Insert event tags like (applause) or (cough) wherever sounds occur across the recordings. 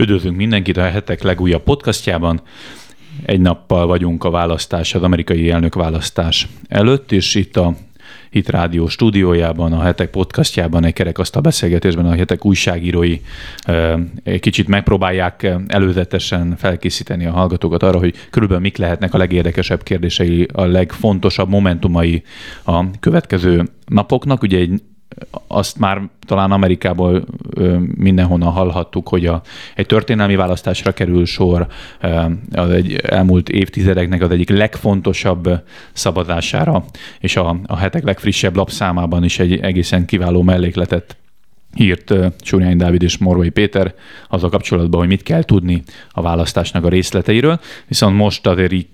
Üdvözlünk mindenkit a hetek legújabb podcastjában. Egy nappal vagyunk a választás, az amerikai elnök választás előtt, és itt a Hit Rádió stúdiójában, a hetek podcastjában, egy kerekasztal beszélgetésben a hetek újságírói egy kicsit megpróbálják előzetesen felkészíteni a hallgatókat arra, hogy körülbelül mik lehetnek a legérdekesebb kérdései, a legfontosabb momentumai a következő napoknak. Ugye egy azt már talán Amerikából mindenhonnan hallhattuk, hogy a, egy történelmi választásra kerül sor az egy elmúlt évtizedeknek az egyik legfontosabb szavazására, és a, a hetek legfrissebb lapszámában is egy egészen kiváló mellékletet írt Súrjány Dávid és Morvai Péter az a kapcsolatban, hogy mit kell tudni a választásnak a részleteiről. Viszont most azért így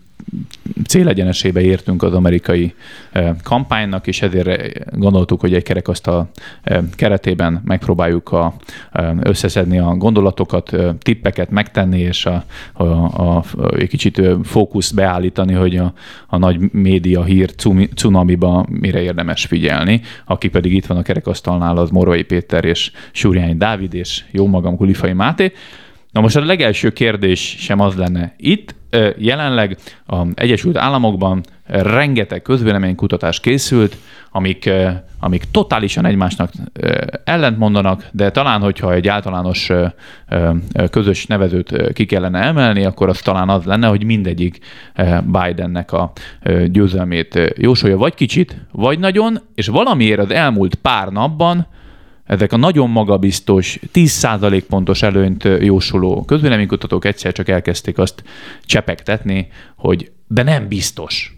célegyenesébe értünk az amerikai eh, kampánynak, és ezért gondoltuk, hogy egy kerekasztal eh, keretében megpróbáljuk a, eh, összeszedni a gondolatokat, tippeket megtenni, és a, a, a, egy kicsit fókusz beállítani, hogy a, a nagy média hír cunamiba mire érdemes figyelni. Aki pedig itt van a kerekasztalnál, az Morvai Péter és Súrjány Dávid, és jó magam Kulifai Máté. Na most a legelső kérdés sem az lenne. Itt, jelenleg a Egyesült Államokban rengeteg közvéleménykutatás készült, amik, amik totálisan egymásnak ellentmondanak, de talán, hogyha egy általános közös nevezőt ki kellene emelni, akkor az talán az lenne, hogy mindegyik Bidennek a győzelmét jósolja, vagy kicsit, vagy nagyon, és valamiért az elmúlt pár napban ezek a nagyon magabiztos, 10% pontos előnyt jósoló közvéleménykutatók egyszer csak elkezdték azt csepegtetni, hogy de nem biztos.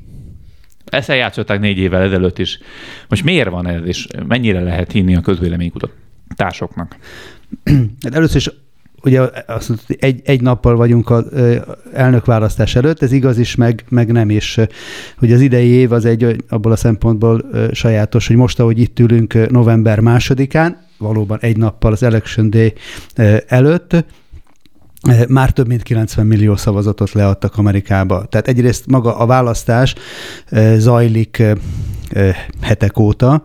Ezt eljátszották négy évvel ezelőtt is. Most miért van ez, és mennyire lehet hinni a közvéleménykutatásoknak? Hát először is ugye azt mondta, egy, egy nappal vagyunk az elnökválasztás előtt, ez igaz is, meg, meg nem is. Hogy az idei év az egy abból a szempontból sajátos, hogy most, ahogy itt ülünk november másodikán, valóban egy nappal az Election Day előtt, már több mint 90 millió szavazatot leadtak Amerikába. Tehát egyrészt maga a választás zajlik hetek óta,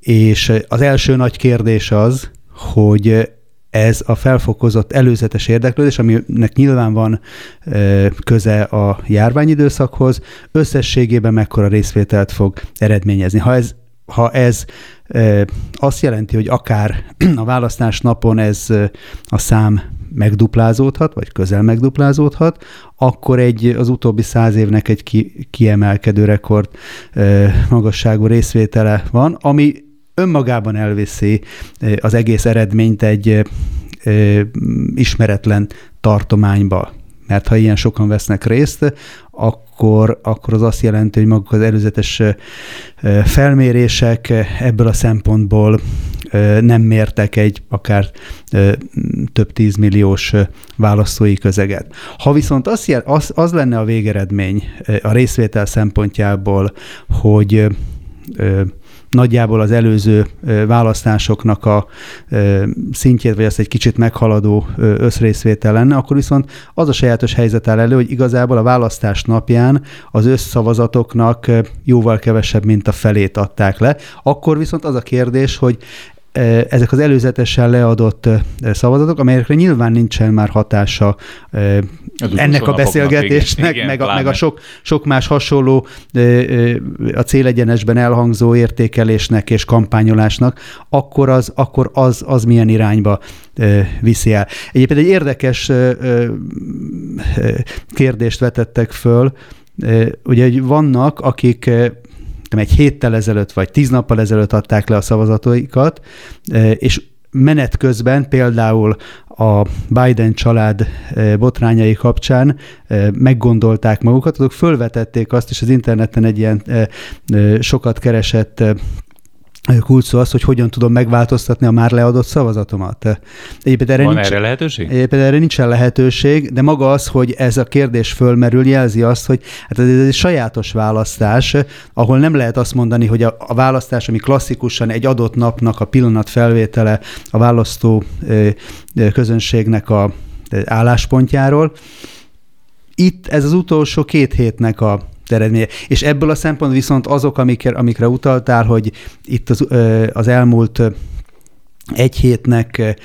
és az első nagy kérdés az, hogy ez a felfokozott előzetes érdeklődés, aminek nyilván van köze a járványidőszakhoz, összességében mekkora részvételt fog eredményezni. Ha ez, ha ez azt jelenti, hogy akár (clears throat) a választás napon ez a szám megduplázódhat, vagy közel megduplázódhat, akkor egy az utóbbi száz évnek egy ki, kiemelkedő rekord magasságú részvétele van, ami önmagában elviszi az egész eredményt egy ismeretlen tartományba. Mert ha ilyen sokan vesznek részt, akkor, akkor az azt jelenti, hogy maguk az előzetes felmérések ebből a szempontból nem mértek egy akár több tízmilliós választói közeget. Ha viszont az, az, az lenne a végeredmény a részvétel szempontjából, hogy nagyjából az előző választásoknak a szintjét, vagy azt egy kicsit meghaladó összrészvétel lenne, akkor viszont az a sajátos helyzet áll elő, hogy igazából a választás napján az összszavazatoknak jóval kevesebb, mint a felét adták le. Akkor viszont az a kérdés, hogy ezek az előzetesen leadott szavazatok, amelyekre nyilván nincsen már hatása ennek a beszélgetésnek, igen, meg, a, meg a sok, sok más hasonló a célegyenesben elhangzó értékelésnek és kampányolásnak, akkor az, akkor az, az milyen irányba viszi el. Egyébként egy érdekes kérdést vetettek föl, ugye hogy vannak, akik egy héttel ezelőtt vagy tíz nappal ezelőtt adták le a szavazataikat, e, és menet közben például a Biden család e, botrányai kapcsán e, meggondolták magukat, azok fölvetették azt, és az interneten egy ilyen sokat keresett kulcs az, hogy hogyan tudom megváltoztatni a már leadott szavazatomat. Egyébként erre Van nincs, erre lehetőség? Egyébként erre nincsen lehetőség, de maga az, hogy ez a kérdés fölmerül, jelzi azt, hogy hát ez egy sajátos választás, ahol nem lehet azt mondani, hogy a, a választás, ami klasszikusan egy adott napnak a pillanat felvétele a választó közönségnek a álláspontjáról, itt ez az utolsó két hétnek a eredménye. És ebből a szempontból viszont azok, amikre, amikre utaltál, hogy itt az, az elmúlt egy hétnek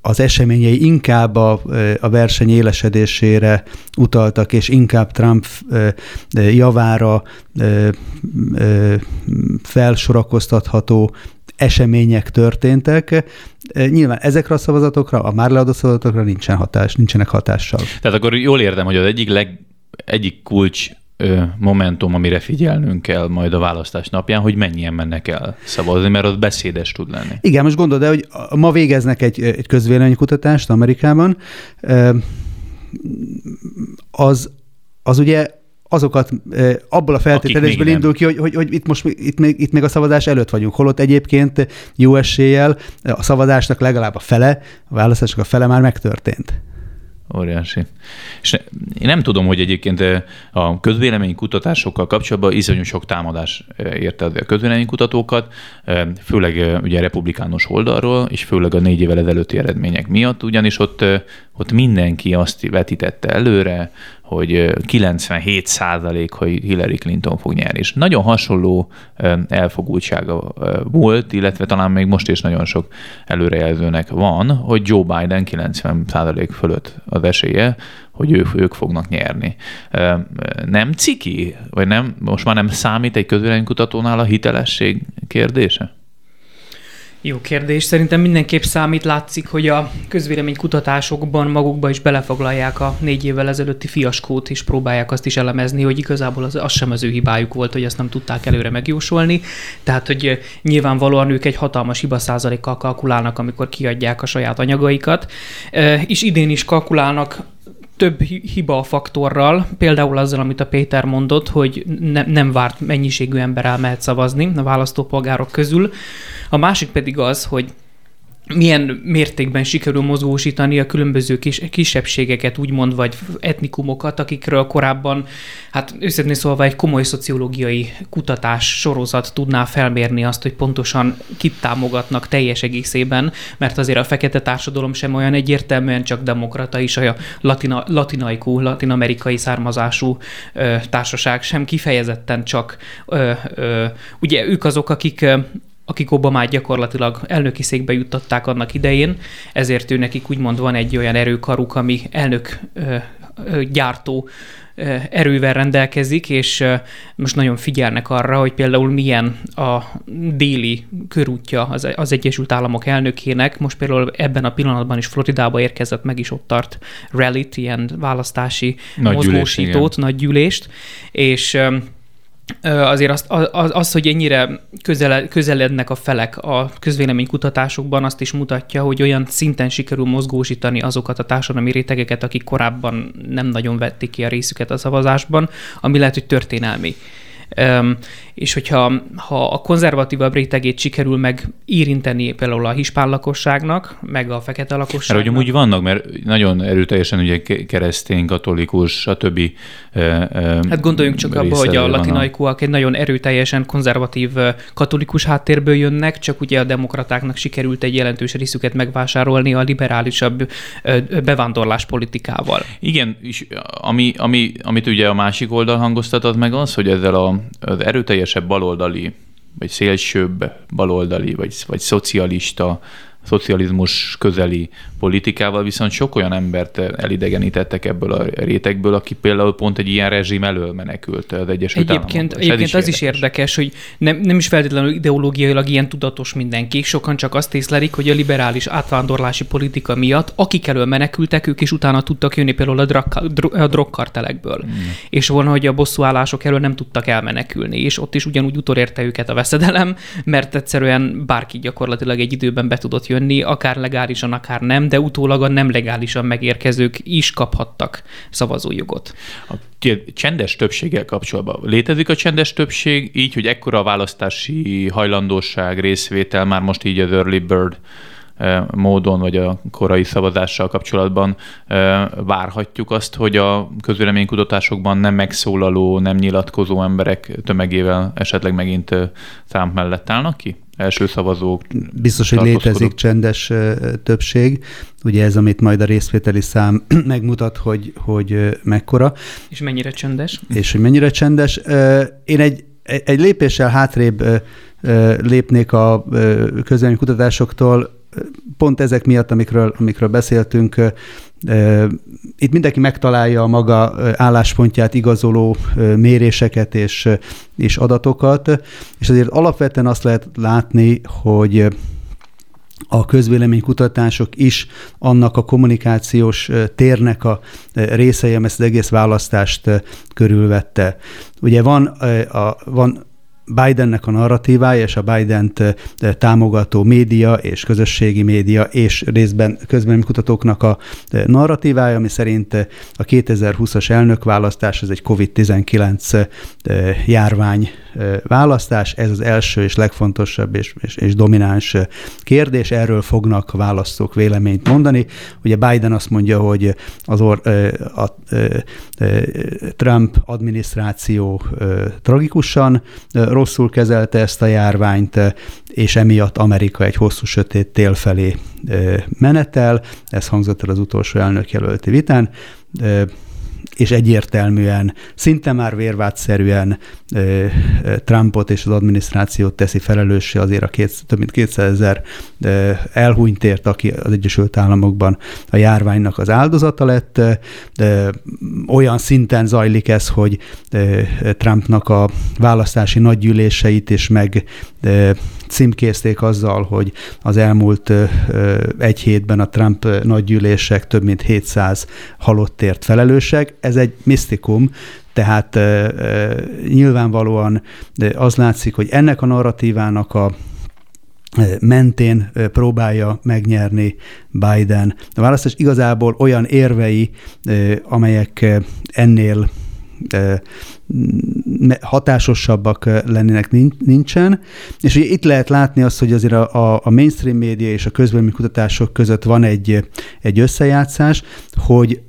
az eseményei inkább a, a verseny élesedésére utaltak, és inkább Trump javára felsorakoztatható események történtek. Nyilván ezekre a szavazatokra, a már leadott szavazatokra nincsen hatás, nincsenek hatással. Tehát akkor jól értem, hogy az egyik leg, egyik kulcs momentum, amire figyelnünk kell majd a választás napján, hogy mennyien mennek el szavazni, mert az beszédes tud lenni. Igen, most gondolod, de hogy ma végeznek egy, egy közvéleménykutatást Amerikában, az, az ugye azokat abból a feltételezésből indul ki, hogy, hogy, hogy itt most itt még, itt még a szavazás előtt vagyunk, holott egyébként jó eséllyel a szavazásnak legalább a fele, a választásnak a fele már megtörtént. Óriási. És én nem tudom, hogy egyébként a közvélemény kutatásokkal kapcsolatban iszonyú sok támadás érte a közvéleménykutatókat, főleg ugye republikánus oldalról, és főleg a négy évvel ezelőtti eredmények miatt, ugyanis ott, ott mindenki azt vetítette előre, hogy 97 százalék, hogy Hillary Clinton fog nyerni. És nagyon hasonló elfogultsága volt, illetve talán még most is nagyon sok előrejelzőnek van, hogy Joe Biden 90 százalék fölött az esélye, hogy ők, ők fognak nyerni. Nem ciki? Vagy nem, most már nem számít egy közvéleménykutatónál a hitelesség kérdése? Jó kérdés. Szerintem mindenképp számít. Látszik, hogy a közvéleménykutatásokban magukba is belefoglalják a négy évvel ezelőtti fiaskót, és próbálják azt is elemezni, hogy igazából az, az sem az ő hibájuk volt, hogy ezt nem tudták előre megjósolni. Tehát, hogy nyilvánvalóan ők egy hatalmas hiba százalékkal kalkulálnak, amikor kiadják a saját anyagaikat. És idén is kalkulálnak több hiba faktorral, például azzal, amit a Péter mondott, hogy ne, nem várt mennyiségű ember elmehet szavazni a választópolgárok közül. A másik pedig az, hogy milyen mértékben sikerül mozgósítani a különböző kis, kisebbségeket, úgymond, vagy etnikumokat, akikről korábban, hát őszintén szólva egy komoly szociológiai kutatás sorozat tudná felmérni azt, hogy pontosan kit támogatnak teljes egészében, mert azért a fekete társadalom sem olyan egyértelműen csak demokrata is, a latina, latinaikú, latinamerikai származású ö, társaság sem kifejezetten csak, ö, ö, ugye ők azok, akik akik Obamát gyakorlatilag elnöki székbe juttatták annak idején, ezért ő nekik úgymond van egy olyan erőkaruk, ami elnök ö, ö, gyártó erővel rendelkezik, és most nagyon figyelnek arra, hogy például milyen a déli körútja az, az Egyesült Államok elnökének. Most például ebben a pillanatban is Floridába érkezett, meg is ott tart rallyt, ilyen választási nagy mozgósítót, gyűlés, nagy gyűlést, és azért az, az, az, hogy ennyire közele, közelednek a felek a közvéleménykutatásokban, azt is mutatja, hogy olyan szinten sikerül mozgósítani azokat a társadalmi rétegeket, akik korábban nem nagyon vették ki a részüket a szavazásban, ami lehet, hogy történelmi. És hogyha ha a konzervatívabb rétegét sikerül meg érinteni például a hispán lakosságnak, meg a fekete lakosságnak. Mert hogy úgy vannak, mert nagyon erőteljesen ugye keresztény, katolikus, stb. Hát gondoljunk csak abba, hogy a latinaikúak egy nagyon erőteljesen konzervatív katolikus háttérből jönnek, csak ugye a demokratáknak sikerült egy jelentős részüket megvásárolni a liberálisabb bevándorlás politikával. Igen, és ami, ami, amit ugye a másik oldal hangoztatott meg az, hogy ezzel a, az erőteljesebb baloldali, vagy szélsőbb baloldali, vagy, vagy szocialista szocializmus közeli politikával, viszont sok olyan embert elidegenítettek ebből a rétegből, aki például pont egy ilyen rezsim elől menekült az Egyesült Egyébként, egyébként is az érdekes. is érdekes, hogy nem, nem is feltétlenül ideológiailag ilyen tudatos mindenki, sokan csak azt észlelik, hogy a liberális átvándorlási politika miatt, akik elől menekültek, ők is utána tudtak jönni például a, drog, a drogkartelekből. Mm. És volna, hogy a bosszúállások elől nem tudtak elmenekülni, és ott is ugyanúgy utolérte őket a veszedelem, mert egyszerűen bárki gyakorlatilag egy időben be tudott jönni, akár legálisan, akár nem, de utólag a nem legálisan megérkezők is kaphattak szavazójogot. A csendes többséggel kapcsolatban létezik a csendes többség, így, hogy ekkora a választási hajlandóság, részvétel, már most így az early bird módon, vagy a korai szavazással kapcsolatban várhatjuk azt, hogy a közvéleménykutatásokban nem megszólaló, nem nyilatkozó emberek tömegével esetleg megint Trump mellett állnak ki? Első szavazók. Biztos, hogy létezik csendes többség. Ugye ez, amit majd a részvételi szám (clears throat) megmutat, hogy, hogy mekkora. És mennyire csendes. És hogy mennyire csendes. Én egy, egy lépéssel hátrébb lépnék a közvélemény kutatásoktól, pont ezek miatt, amikről, amikről beszéltünk, itt mindenki megtalálja a maga álláspontját igazoló méréseket és, és adatokat, és azért alapvetően azt lehet látni, hogy a közvéleménykutatások is annak a kommunikációs térnek a részei, ezt az egész választást körülvette. Ugye van, a, van Bidennek a narratívája és a Biden-t támogató média és közösségi média és részben kutatóknak a narratívája, ami szerint a 2020-as elnökválasztás ez egy COVID-19 járvány választás, ez az első és legfontosabb és, és, és domináns kérdés, erről fognak választók véleményt mondani. Ugye Biden azt mondja, hogy az or, a, a, a Trump adminisztráció tragikusan rosszul kezelte ezt a járványt, és emiatt Amerika egy hosszú sötét tél felé menetel. Ez hangzott el az utolsó elnökjelölti vitán és egyértelműen, szinte már vérvátszerűen Trumpot és az adminisztrációt teszi felelőssé azért a két, több mint 200 ezer elhunytért, aki az Egyesült Államokban a járványnak az áldozata lett. Olyan szinten zajlik ez, hogy Trumpnak a választási nagygyűléseit is meg címkézték azzal, hogy az elmúlt egy hétben a Trump nagygyűlések több mint 700 halottért felelősek. Ez egy misztikum, tehát nyilvánvalóan az látszik, hogy ennek a narratívának a mentén próbálja megnyerni Biden. A választás igazából olyan érvei, amelyek ennél hatásosabbak lennének nincsen. És ugye itt lehet látni azt, hogy azért a, a mainstream média és a közvélemény kutatások között van egy, egy összejátszás, hogy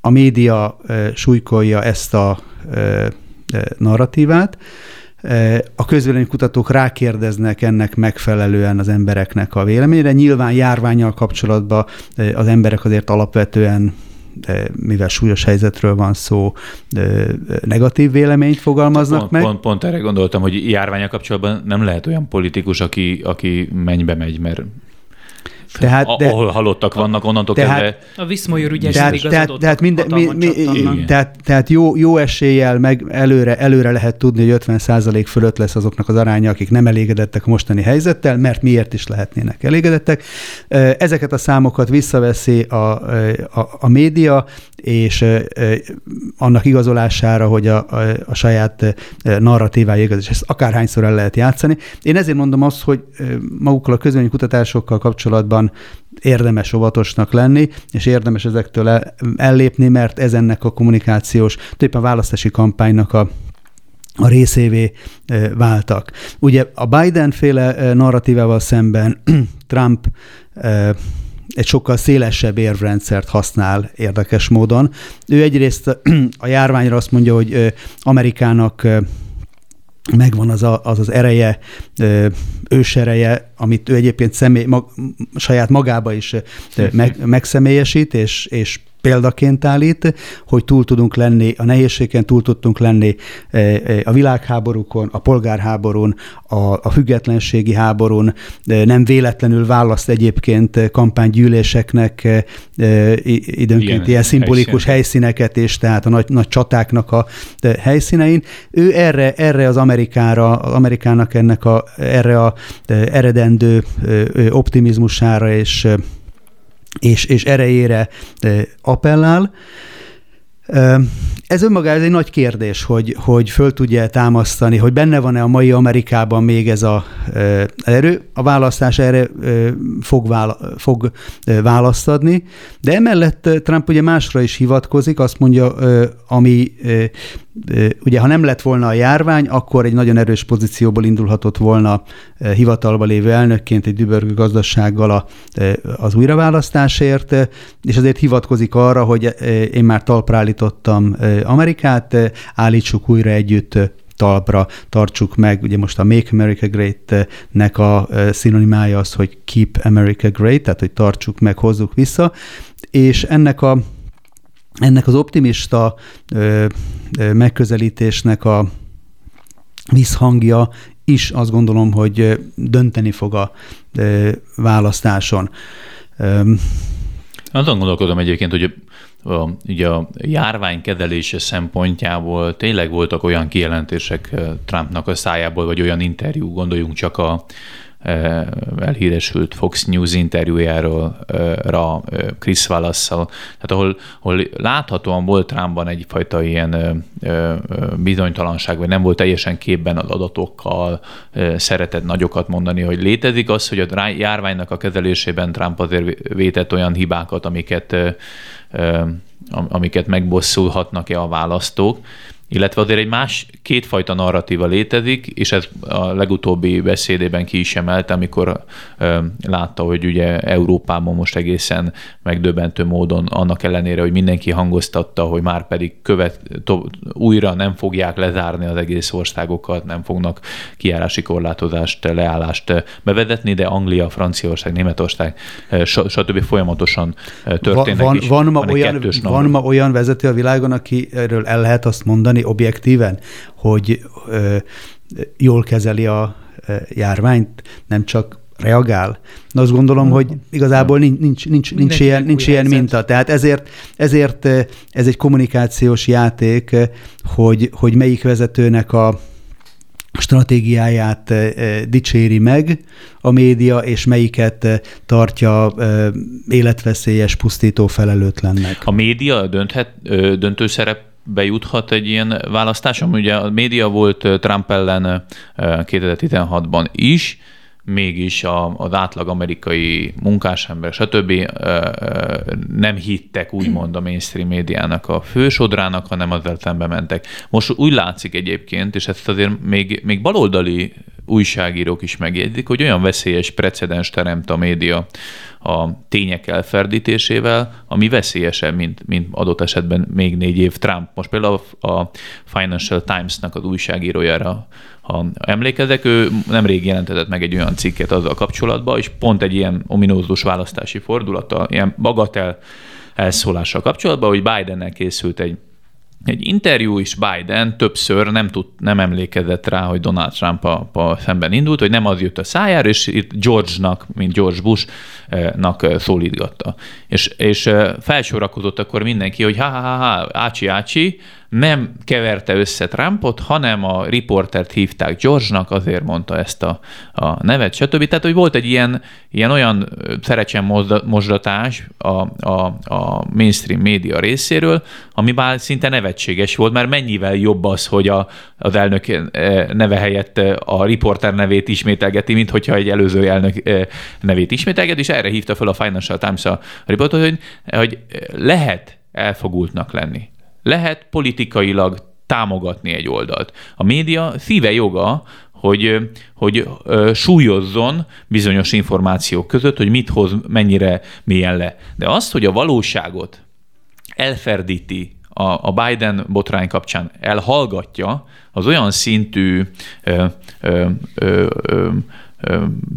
a média súlykolja ezt a narratívát, a közvéleménykutatók rákérdeznek ennek megfelelően az embereknek a véleményére. Nyilván járványal kapcsolatban az emberek azért alapvetően de mivel súlyos helyzetről van szó, negatív véleményt fogalmaznak pont, meg. Pont, pont erre gondoltam, hogy járványa kapcsolatban nem lehet olyan politikus, aki, aki mennybe megy, mert tehát, de, ahol halottak vannak, onnantól tehát, kezdve... A Viszmajor ügyes tehát, tehát, tehát, minden, mi, mi, tehát, tehát jó, jó eséllyel meg előre, előre lehet tudni, hogy 50% fölött lesz azoknak az aránya, akik nem elégedettek a mostani helyzettel, mert miért is lehetnének elégedettek. Ezeket a számokat visszaveszi a, a, a média, és annak igazolására, hogy a, a, a saját narratívája igaz, és ezt akárhányszor el lehet játszani. Én ezért mondom azt, hogy magukkal a közönyi kutatásokkal kapcsolatban érdemes óvatosnak lenni, és érdemes ezektől ellépni, mert ez ennek a kommunikációs, tulajdonképpen választási kampánynak a a részévé váltak. Ugye a Biden-féle narratívával szemben (clears throat) Trump egy sokkal szélesebb érvrendszert használ érdekes módon. Ő egyrészt (clears throat) a járványra azt mondja, hogy Amerikának megvan az a, az, az ereje, ősereje, amit ő egyébként személy, mag, saját magába is (laughs) meg, megszemélyesít, és, és példaként állít, hogy túl tudunk lenni, a nehézségen túl tudtunk lenni e, e, a világháborúkon, a polgárháborún, a, a függetlenségi háborún, nem véletlenül választ egyébként kampánygyűléseknek e, időnként ilyen, ilyen szimbolikus helyszíneket, és tehát a nagy, nagy csatáknak a helyszínein. Ő erre, erre az Amerikára, az Amerikának ennek a, erre a eredendő optimizmusára és és, és erejére appellál. Ez önmagában egy nagy kérdés, hogy, hogy föl tudja támasztani, hogy benne van-e a mai Amerikában még ez a erő. A választás erre fog, vála, fog választ adni, de emellett Trump ugye másra is hivatkozik, azt mondja, ami ugye ha nem lett volna a járvány, akkor egy nagyon erős pozícióból indulhatott volna hivatalba lévő elnökként egy dübörgő gazdasággal a, az újraválasztásért, és azért hivatkozik arra, hogy én már talpra állítottam Amerikát, állítsuk újra együtt talpra tartsuk meg. Ugye most a Make America Great-nek a szinonimája az, hogy Keep America Great, tehát hogy tartsuk meg, hozzuk vissza, és ennek a ennek az optimista ö, ö, megközelítésnek a visszhangja is azt gondolom, hogy dönteni fog a választáson. Azon gondolkodom egyébként, hogy a, ugye a járvány kezelése szempontjából tényleg voltak olyan kijelentések Trumpnak a szájából, vagy olyan interjú, gondoljunk csak a elhíresült Fox News interjújáról Chris wallace tehát ahol, ahol láthatóan volt Trumpban egyfajta ilyen bizonytalanság, vagy nem volt teljesen képben az adatokkal, szeretett nagyokat mondani, hogy létezik az, hogy a járványnak a kezelésében Trump azért vétett olyan hibákat, amiket amiket megbosszulhatnak-e a választók, illetve azért egy más, kétfajta narratíva létezik, és ez a legutóbbi beszédében ki is emelte, amikor ö, látta, hogy ugye Európában most egészen megdöbbentő módon, annak ellenére, hogy mindenki hangoztatta, hogy már pedig követ, to, újra nem fogják lezárni az egész országokat, nem fognak kiárási korlátozást, leállást bevezetni, de Anglia, Franciaország, Németország, stb. folyamatosan történnek van, is. Van ma, olyan, van ma olyan vezető a világon, aki erről el lehet azt mondani, objektíven, hogy ö, jól kezeli a járványt, nem csak reagál. De azt gondolom, hogy igazából nincs, nincs, nincs, nincs ilyen, nincs ilyen minta. Tehát ezért, ezért ez egy kommunikációs játék, hogy, hogy melyik vezetőnek a stratégiáját dicséri meg a média, és melyiket tartja életveszélyes, pusztító felelőtlennek. A média dönthet, döntő szerep bejuthat egy ilyen választáson. Ugye a média volt Trump ellen 2016-ban is, mégis a, az átlag amerikai munkásember, stb. nem hittek úgymond a mainstream médiának a fősodrának, hanem azzal szembe mentek. Most úgy látszik egyébként, és ezt azért még, még baloldali újságírók is megjegyzik, hogy olyan veszélyes precedens teremt a média a tények elferdítésével, ami veszélyesebb, mint, mint adott esetben még négy év Trump. Most például a Financial Times-nak az újságírójára, ha emlékezek, ő nemrég jelentetett meg egy olyan cikket azzal kapcsolatban, és pont egy ilyen ominózus választási fordulata, ilyen bagatel elszólással kapcsolatban, hogy Bidennel készült egy egy interjú is Biden többször nem, tud, nem emlékezett rá, hogy Donald Trump a, a szemben indult, hogy nem az jött a szájára, és itt George-nak, mint George Bush-nak szólítgatta. És, és felsorakozott akkor mindenki, hogy ha-ha-ha, ácsi, ácsi, nem keverte össze Trumpot, hanem a riportert hívták George-nak, azért mondta ezt a, a nevet, stb. Tehát, hogy volt egy ilyen, ilyen olyan szerecsen mozdatás a, a, a mainstream média részéről, ami már szinte nevetséges volt, mert mennyivel jobb az, hogy a, az elnök neve helyett a riporter nevét ismételgeti, mint hogyha egy előző elnök nevét ismételget, és hívta fel a Financial Times a riportot, hogy, hogy lehet elfogultnak lenni lehet politikailag támogatni egy oldalt. A média szíve joga, hogy, hogy súlyozzon bizonyos információk között, hogy mit hoz, mennyire milyen le. De azt, hogy a valóságot elferdíti a, a Biden botrány kapcsán, elhallgatja, az olyan szintű ö, ö, ö, ö,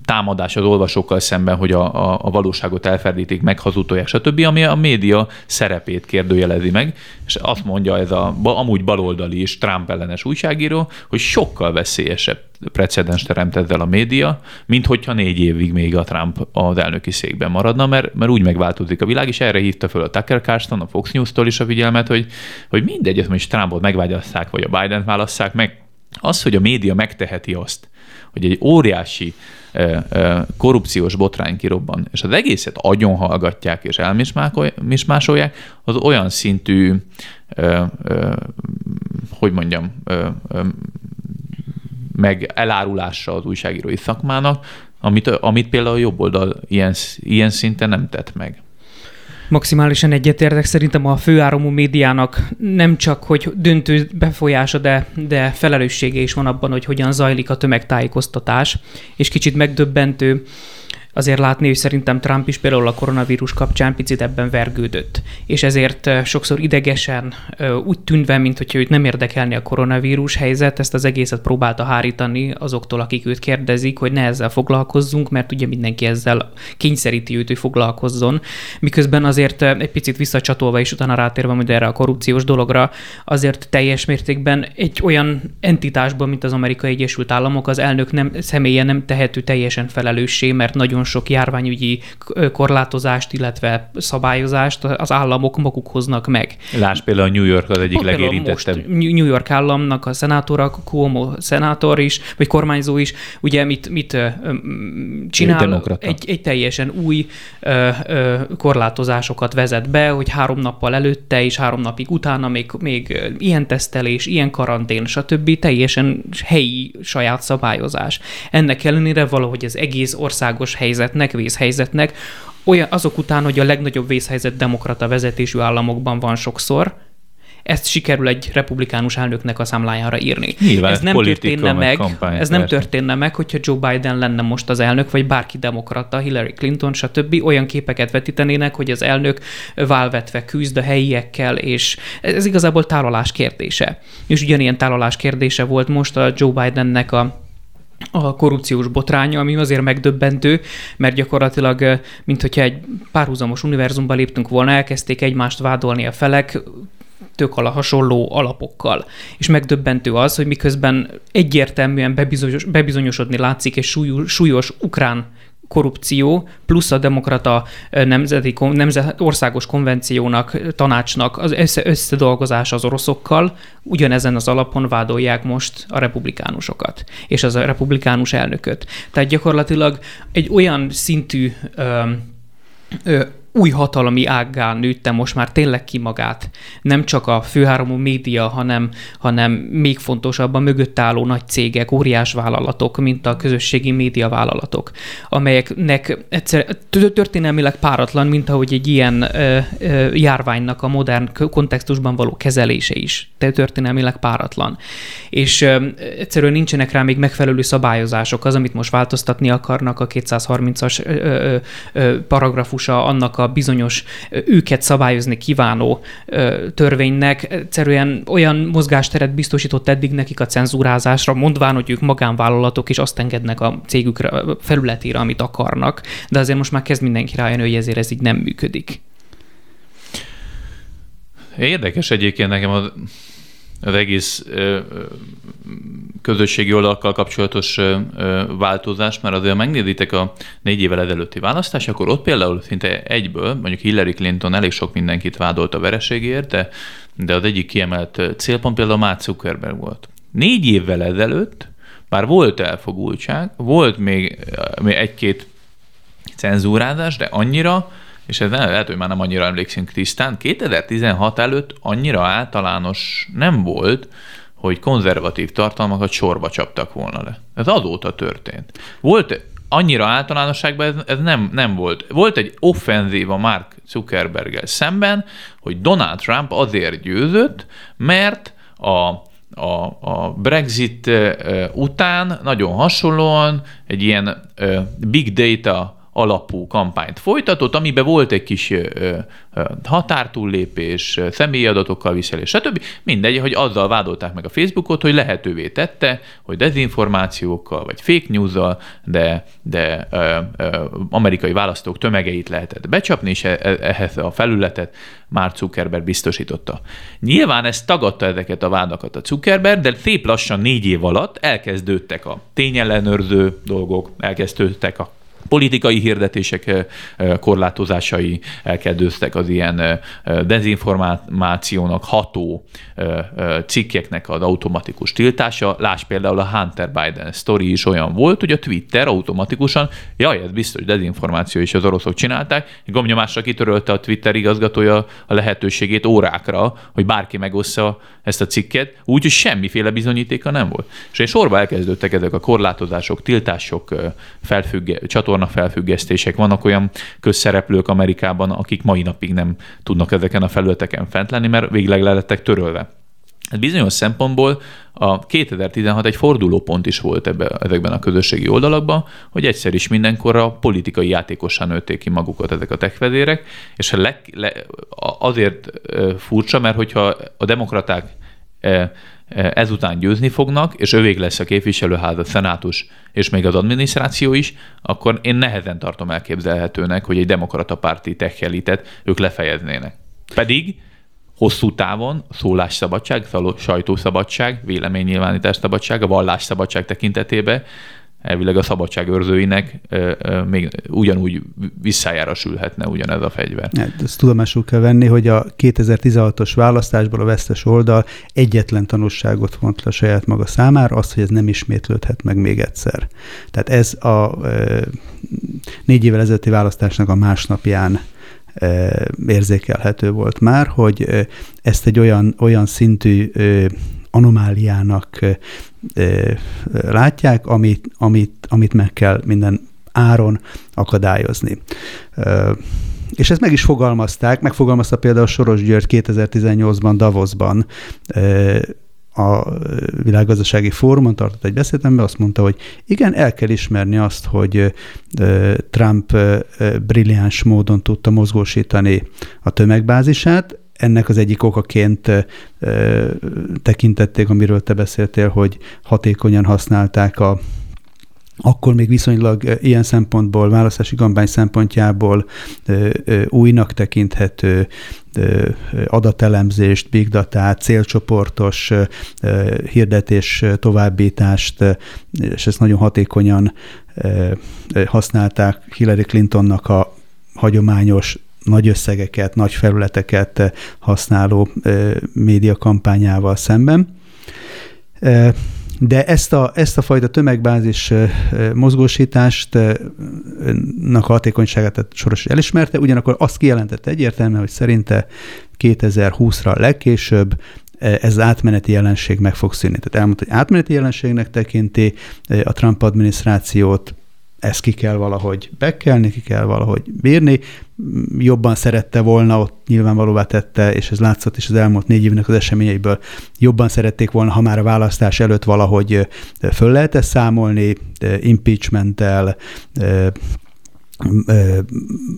támadás az olvasókkal szemben, hogy a, a, a valóságot elferdítik, meghazudtolják, stb., ami a média szerepét kérdőjelezi meg, és azt mondja ez a amúgy baloldali és Trump ellenes újságíró, hogy sokkal veszélyesebb precedens teremt ezzel a média, mint hogyha négy évig még a Trump az elnöki székben maradna, mert, mert úgy megváltozik a világ, és erre hívta föl a Tucker Carlson, a Fox News-tól is a figyelmet, hogy, hogy mindegy, hogy most Trumpot megvágyasszák, vagy a Biden válasszák meg, az, hogy a média megteheti azt, hogy egy óriási korrupciós botrány kirobban, és az egészet agyon hallgatják és elmismásolják, az olyan szintű, hogy mondjam, meg elárulása az újságírói szakmának, amit, amit például a jobb oldal ilyen, ilyen szinten nem tett meg. Maximálisan egyetértek. Szerintem a főáramú médiának nem csak, hogy döntő befolyása, de, de felelőssége is van abban, hogy hogyan zajlik a tömegtájékoztatás, és kicsit megdöbbentő azért látni, hogy szerintem Trump is például a koronavírus kapcsán picit ebben vergődött. És ezért sokszor idegesen, úgy tűnve, mint hogyha őt nem érdekelni a koronavírus helyzet, ezt az egészet próbálta hárítani azoktól, akik őt kérdezik, hogy ne ezzel foglalkozzunk, mert ugye mindenki ezzel kényszeríti őt, hogy foglalkozzon. Miközben azért egy picit visszacsatolva és utána rátérve majd erre a korrupciós dologra, azért teljes mértékben egy olyan entitásban, mint az Amerikai Egyesült Államok, az elnök nem, személye nem tehető teljesen felelőssé, mert nagyon sok járványügyi korlátozást, illetve szabályozást az államok maguk hoznak meg. Láss például a New York az egyik legérintettebb. New York államnak a szenátora, Cuomo szenátor is, vagy kormányzó is, ugye mit, mit csinál? Egy, egy teljesen új korlátozásokat vezet be, hogy három nappal előtte és három napig utána még, még ilyen tesztelés, ilyen karantén, stb. teljesen helyi saját szabályozás. Ennek ellenére valahogy az egész országos helyzetnek, vészhelyzetnek, olyan, azok után, hogy a legnagyobb vészhelyzet demokrata vezetésű államokban van sokszor, ezt sikerül egy republikánus elnöknek a számlájára írni. Nyilván ez nem történne meg, kampány, ez nem történne meg, hogyha Joe Biden lenne most az elnök, vagy bárki demokrata, Hillary Clinton, stb. olyan képeket vetítenének, hogy az elnök válvetve küzd a helyiekkel, és ez igazából tálalás kérdése. És ugyanilyen tálalás kérdése volt most a Joe Bidennek a a korrupciós botránya, ami azért megdöbbentő, mert gyakorlatilag, mint hogyha egy párhuzamos univerzumba léptünk volna, elkezdték egymást vádolni a felek, tök ala hasonló alapokkal. És megdöbbentő az, hogy miközben egyértelműen bebizonyos, bebizonyosodni látszik egy súlyos, súlyos ukrán korrupció, plusz a demokrata nemzeti, nemzet, országos konvenciónak, tanácsnak az össze, összedolgozás az oroszokkal, ugyanezen az alapon vádolják most a republikánusokat, és az a republikánus elnököt. Tehát gyakorlatilag egy olyan szintű ö, ö, új hatalmi ággá nőtte most már tényleg ki magát. Nem csak a főháramú média, hanem, hanem még fontosabb a mögött álló nagy cégek, óriás vállalatok, mint a közösségi média vállalatok, amelyeknek egyszer történelmileg páratlan, mint ahogy egy ilyen ö, ö, járványnak a modern kontextusban való kezelése is történelmileg páratlan. És ö, egyszerűen nincsenek rá még megfelelő szabályozások. Az, amit most változtatni akarnak, a 230-as ö, ö, ö, paragrafusa annak a bizonyos őket szabályozni kívánó törvénynek egyszerűen olyan mozgásteret biztosított eddig nekik a cenzúrázásra, mondván, hogy ők magánvállalatok, és azt engednek a cégükre felületére, amit akarnak, de azért most már kezd mindenki rájönni, hogy ezért ez így nem működik. Érdekes egyébként nekem az, az egész közösségi oldalakkal kapcsolatos változás, mert azért megnézitek a négy évvel ezelőtti választás, akkor ott például szinte egyből, mondjuk Hillary Clinton elég sok mindenkit vádolt a vereségért, de, de az egyik kiemelt célpont például Mark Zuckerberg volt. Négy évvel ezelőtt bár volt elfogultság, volt még, még egy-két cenzúrázás, de annyira, és ez lehet, hogy már nem annyira emlékszünk tisztán, 2016 előtt annyira általános nem volt, hogy konzervatív tartalmakat sorba csaptak volna le. Ez azóta történt. Volt annyira általánosságban ez, ez nem, nem volt. Volt egy offenzív a Mark zuckerberg szemben, hogy Donald Trump azért győzött, mert a, a, a Brexit után nagyon hasonlóan egy ilyen big data alapú kampányt folytatott, amiben volt egy kis határtúllépés, személyi adatokkal viselés, stb. Mindegy, hogy azzal vádolták meg a Facebookot, hogy lehetővé tette, hogy dezinformációkkal vagy fake news de, de ö, ö, amerikai választók tömegeit lehetett becsapni, és e, e, ehhez a felületet már Zuckerberg biztosította. Nyilván ez tagadta ezeket a vádakat a Zuckerberg, de szép lassan négy év alatt elkezdődtek a tényellenőrző dolgok, elkezdődtek a politikai hirdetések korlátozásai elkezdődtek az ilyen dezinformációnak ható cikkeknek az automatikus tiltása. Láss például a Hunter Biden story is olyan volt, hogy a Twitter automatikusan, jaj, ez biztos dezinformáció is az oroszok csinálták, gomnyomásra kitörölte a Twitter igazgatója a lehetőségét órákra, hogy bárki megossza ezt a cikket, úgyhogy semmiféle bizonyítéka nem volt. És sorba elkezdődtek ezek a korlátozások, tiltások, felfügge, csatorna felfüggesztések. Vannak olyan közszereplők Amerikában, akik mai napig nem tudnak ezeken a felületeken fent lenni, mert végleg le lettek törölve. Hát bizonyos szempontból a 2016 egy fordulópont is volt ebbe, ezekben a közösségi oldalakban, hogy egyszer is mindenkorra politikai játékosan nőtték ki magukat ezek a techvedérek, és le, le, azért furcsa, mert hogyha a demokraták ezután győzni fognak, és övék lesz a képviselőház, a szenátus, és még az adminisztráció is, akkor én nehezen tartom elképzelhetőnek, hogy egy demokrata párti tech ők lefejeznének. Pedig hosszú távon szólásszabadság, sajtószabadság, véleménynyilvánítás szabadság, a vallásszabadság tekintetében elvileg a szabadság őrzőinek még ugyanúgy visszájára sülhetne ugyanez a fegyver. Hát, ezt tudomásul kell venni, hogy a 2016-os választásból a vesztes oldal egyetlen tanulságot vont le saját maga számára, azt, hogy ez nem ismétlődhet meg még egyszer. Tehát ez a négy évvel ezelőtti választásnak a másnapján érzékelhető volt már, hogy ezt egy olyan, olyan szintű anomáliának látják, amit, amit, amit meg kell minden áron akadályozni. És ezt meg is fogalmazták, megfogalmazta például Soros György 2018-ban Davosban, a világgazdasági fórumon tartott egy beszédemben, azt mondta, hogy igen, el kell ismerni azt, hogy Trump brilliáns módon tudta mozgósítani a tömegbázisát, ennek az egyik okaként tekintették, amiről te beszéltél, hogy hatékonyan használták a akkor még viszonylag ilyen szempontból, választási kampány szempontjából újnak tekinthető adatelemzést, big datát, célcsoportos hirdetés továbbítást, és ezt nagyon hatékonyan használták Hillary Clintonnak a hagyományos nagy összegeket, nagy felületeket használó médiakampányával szemben. De ezt a, ezt a fajta tömegbázis mozgósítást a hatékonyságát Soros elismerte, ugyanakkor azt kijelentette egyértelműen, hogy szerinte 2020-ra legkésőbb ez átmeneti jelenség meg fog szűnni. Tehát elmondta, hogy átmeneti jelenségnek tekinti a Trump adminisztrációt, ezt ki kell valahogy bekelni, ki kell valahogy bírni. Jobban szerette volna, ott nyilvánvalóvá tette, és ez látszott is az elmúlt négy évnek az eseményeiből, jobban szerették volna, ha már a választás előtt valahogy föl lehet ezt számolni, impeachmenttel,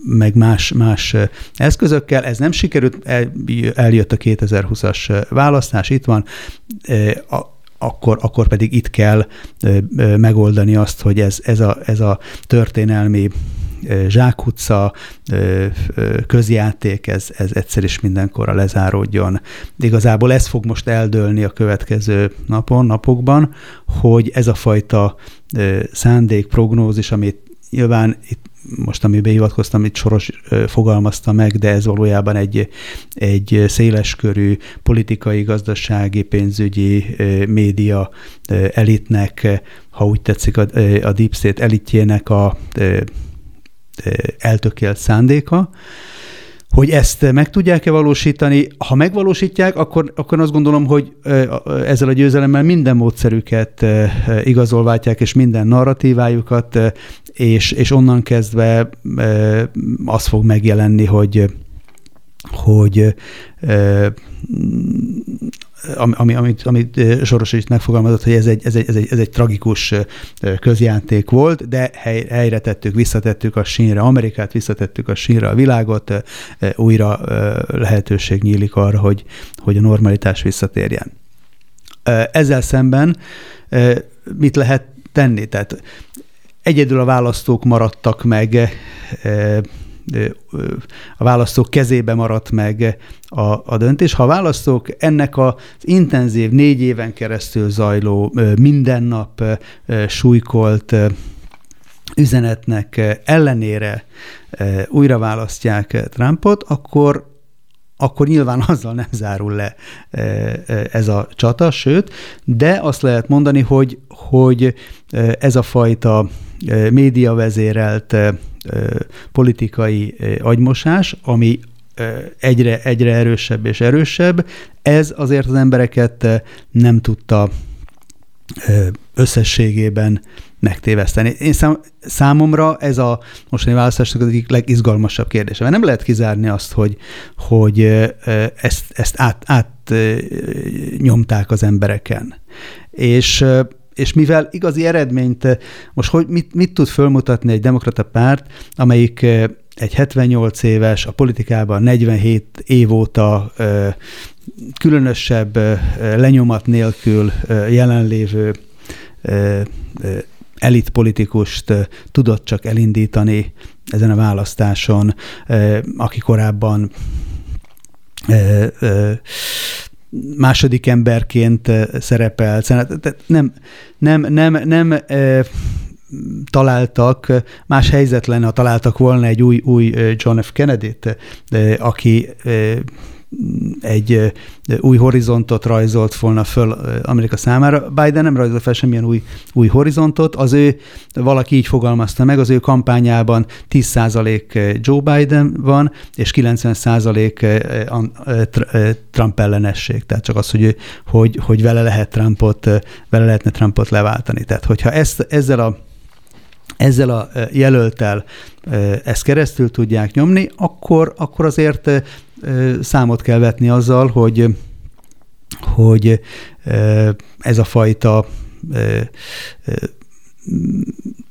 meg más, más eszközökkel. Ez nem sikerült, eljött a 2020-as választás, itt van. Akkor, akkor pedig itt kell megoldani azt, hogy ez, ez, a, ez a történelmi zsákutca, közjáték, ez, ez egyszer is mindenkorra lezáródjon. Igazából ez fog most eldőlni a következő napon, napokban, hogy ez a fajta szándék, prognózis, amit nyilván itt most amiben hivatkoztam, itt Soros fogalmazta meg, de ez valójában egy, egy széleskörű politikai, gazdasági, pénzügyi média elitnek, ha úgy tetszik, a, a Deep State elitjének a eltökélt szándéka, hogy ezt meg tudják-e valósítani. Ha megvalósítják, akkor, akkor azt gondolom, hogy ezzel a győzelemmel minden módszerüket igazolváltják, és minden narratívájukat, és, és onnan kezdve az fog megjelenni, hogy hogy ami, amit, amit Soros is megfogalmazott, hogy ez egy, ez, egy, ez, egy, ez egy tragikus közjáték volt, de hely, helyre tettük, visszatettük a sínre Amerikát, visszatettük a sínre a világot, újra lehetőség nyílik arra, hogy, hogy a normalitás visszatérjen. Ezzel szemben mit lehet tenni? Tehát egyedül a választók maradtak meg a választók kezébe maradt meg a, a döntés. Ha a választók ennek az intenzív, négy éven keresztül zajló, minden nap súlykolt üzenetnek ellenére újra választják Trumpot, akkor akkor nyilván (laughs) azzal nem zárul le ez a csata, sőt, de azt lehet mondani, hogy, hogy ez a fajta médiavezérelt politikai agymosás, ami egyre, egyre erősebb és erősebb, ez azért az embereket nem tudta összességében megtéveszteni. Én szám, számomra ez a mostani választásnak az egyik legizgalmasabb kérdése. Mert nem lehet kizárni azt, hogy, hogy ezt, ezt át, át nyomták az embereken. És és mivel igazi eredményt, most hogy mit, mit tud fölmutatni egy demokrata párt, amelyik egy 78 éves, a politikában 47 év óta különösebb lenyomat nélkül jelenlévő elitpolitikust tudott csak elindítani ezen a választáson, aki korábban második emberként szerepelt. Nem, nem, nem, nem találtak, más helyzet lenne, ha találtak volna egy új, új John F. Kennedy-t, aki egy új horizontot rajzolt volna föl Amerika számára. Biden nem rajzolt fel semmilyen új, új horizontot, az ő, valaki így fogalmazta meg, az ő kampányában 10% Joe Biden van, és 90% Trump ellenesség. Tehát csak az, hogy, hogy, hogy vele lehet Trumpot, vele lehetne Trumpot leváltani. Tehát hogyha ezt, ezzel a ezzel a jelöltel ezt keresztül tudják nyomni, akkor, akkor azért számot kell vetni azzal, hogy, hogy ez a fajta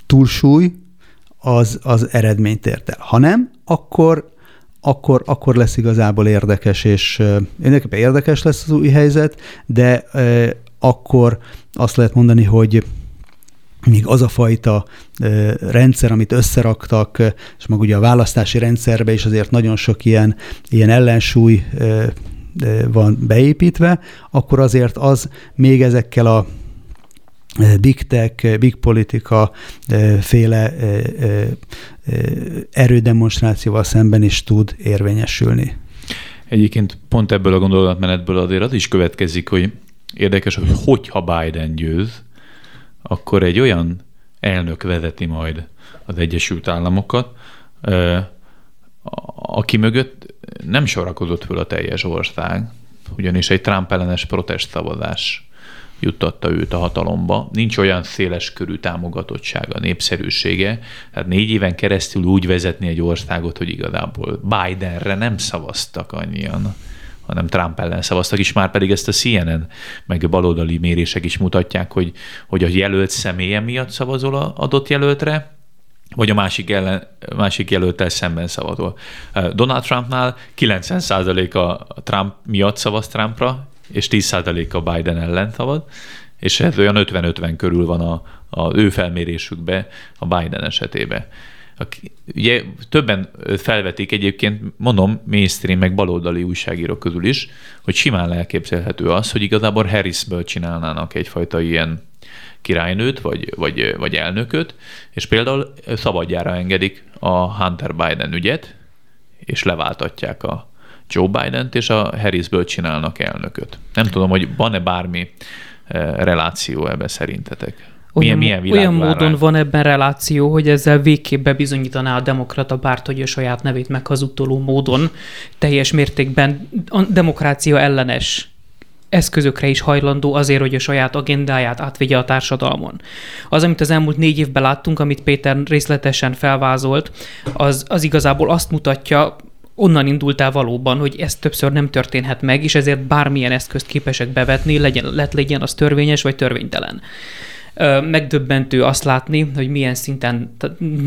túlsúly az, az eredményt ért el. Ha nem, akkor, akkor, akkor lesz igazából érdekes, és mindenképpen érdekes lesz az új helyzet, de akkor azt lehet mondani, hogy míg az a fajta rendszer, amit összeraktak, és meg ugye a választási rendszerbe is azért nagyon sok ilyen, ilyen ellensúly van beépítve, akkor azért az még ezekkel a big tech, big politika féle erődemonstrációval szemben is tud érvényesülni. Egyébként pont ebből a gondolatmenetből azért az is következik, hogy érdekes, hogy hogyha Biden győz, akkor egy olyan elnök vezeti majd az Egyesült Államokat, aki mögött nem sorakozott föl a teljes ország, ugyanis egy Trump ellenes protestszavazás juttatta őt a hatalomba. Nincs olyan széles körű támogatottsága, népszerűsége. Tehát négy éven keresztül úgy vezetni egy országot, hogy igazából Bidenre nem szavaztak annyian hanem Trump ellen szavaztak is, már pedig ezt a CNN meg baloldali mérések is mutatják, hogy, hogy a jelölt személye miatt szavazol a adott jelöltre, vagy a másik, ellen, másik jelöltel szemben szavazol. Donald Trumpnál 90% a Trump miatt szavaz Trumpra, és 10% a Biden ellen szavaz, és ez olyan 50-50 körül van a, a ő felmérésükbe a Biden esetében ugye többen felvetik egyébként, mondom, mainstream meg baloldali újságírók közül is, hogy simán elképzelhető az, hogy igazából Harrisből csinálnának egyfajta ilyen királynőt, vagy, vagy, vagy elnököt, és például szabadjára engedik a Hunter Biden ügyet, és leváltatják a Joe Biden-t, és a Harrisből csinálnak elnököt. Nem tudom, hogy van-e bármi reláció ebbe szerintetek? Olyan, milyen, milyen olyan módon van ebben reláció, hogy ezzel végképp bebizonyítaná a demokrata párt, hogy a saját nevét meghazudtoló módon teljes mértékben a demokrácia ellenes eszközökre is hajlandó azért, hogy a saját agendáját átvegye a társadalmon. Az, amit az elmúlt négy évben láttunk, amit Péter részletesen felvázolt, az, az igazából azt mutatja, onnan indultál valóban, hogy ez többször nem történhet meg, és ezért bármilyen eszközt képesek bevetni, legyen, lett legyen az törvényes vagy törvénytelen. Megdöbbentő azt látni, hogy milyen szinten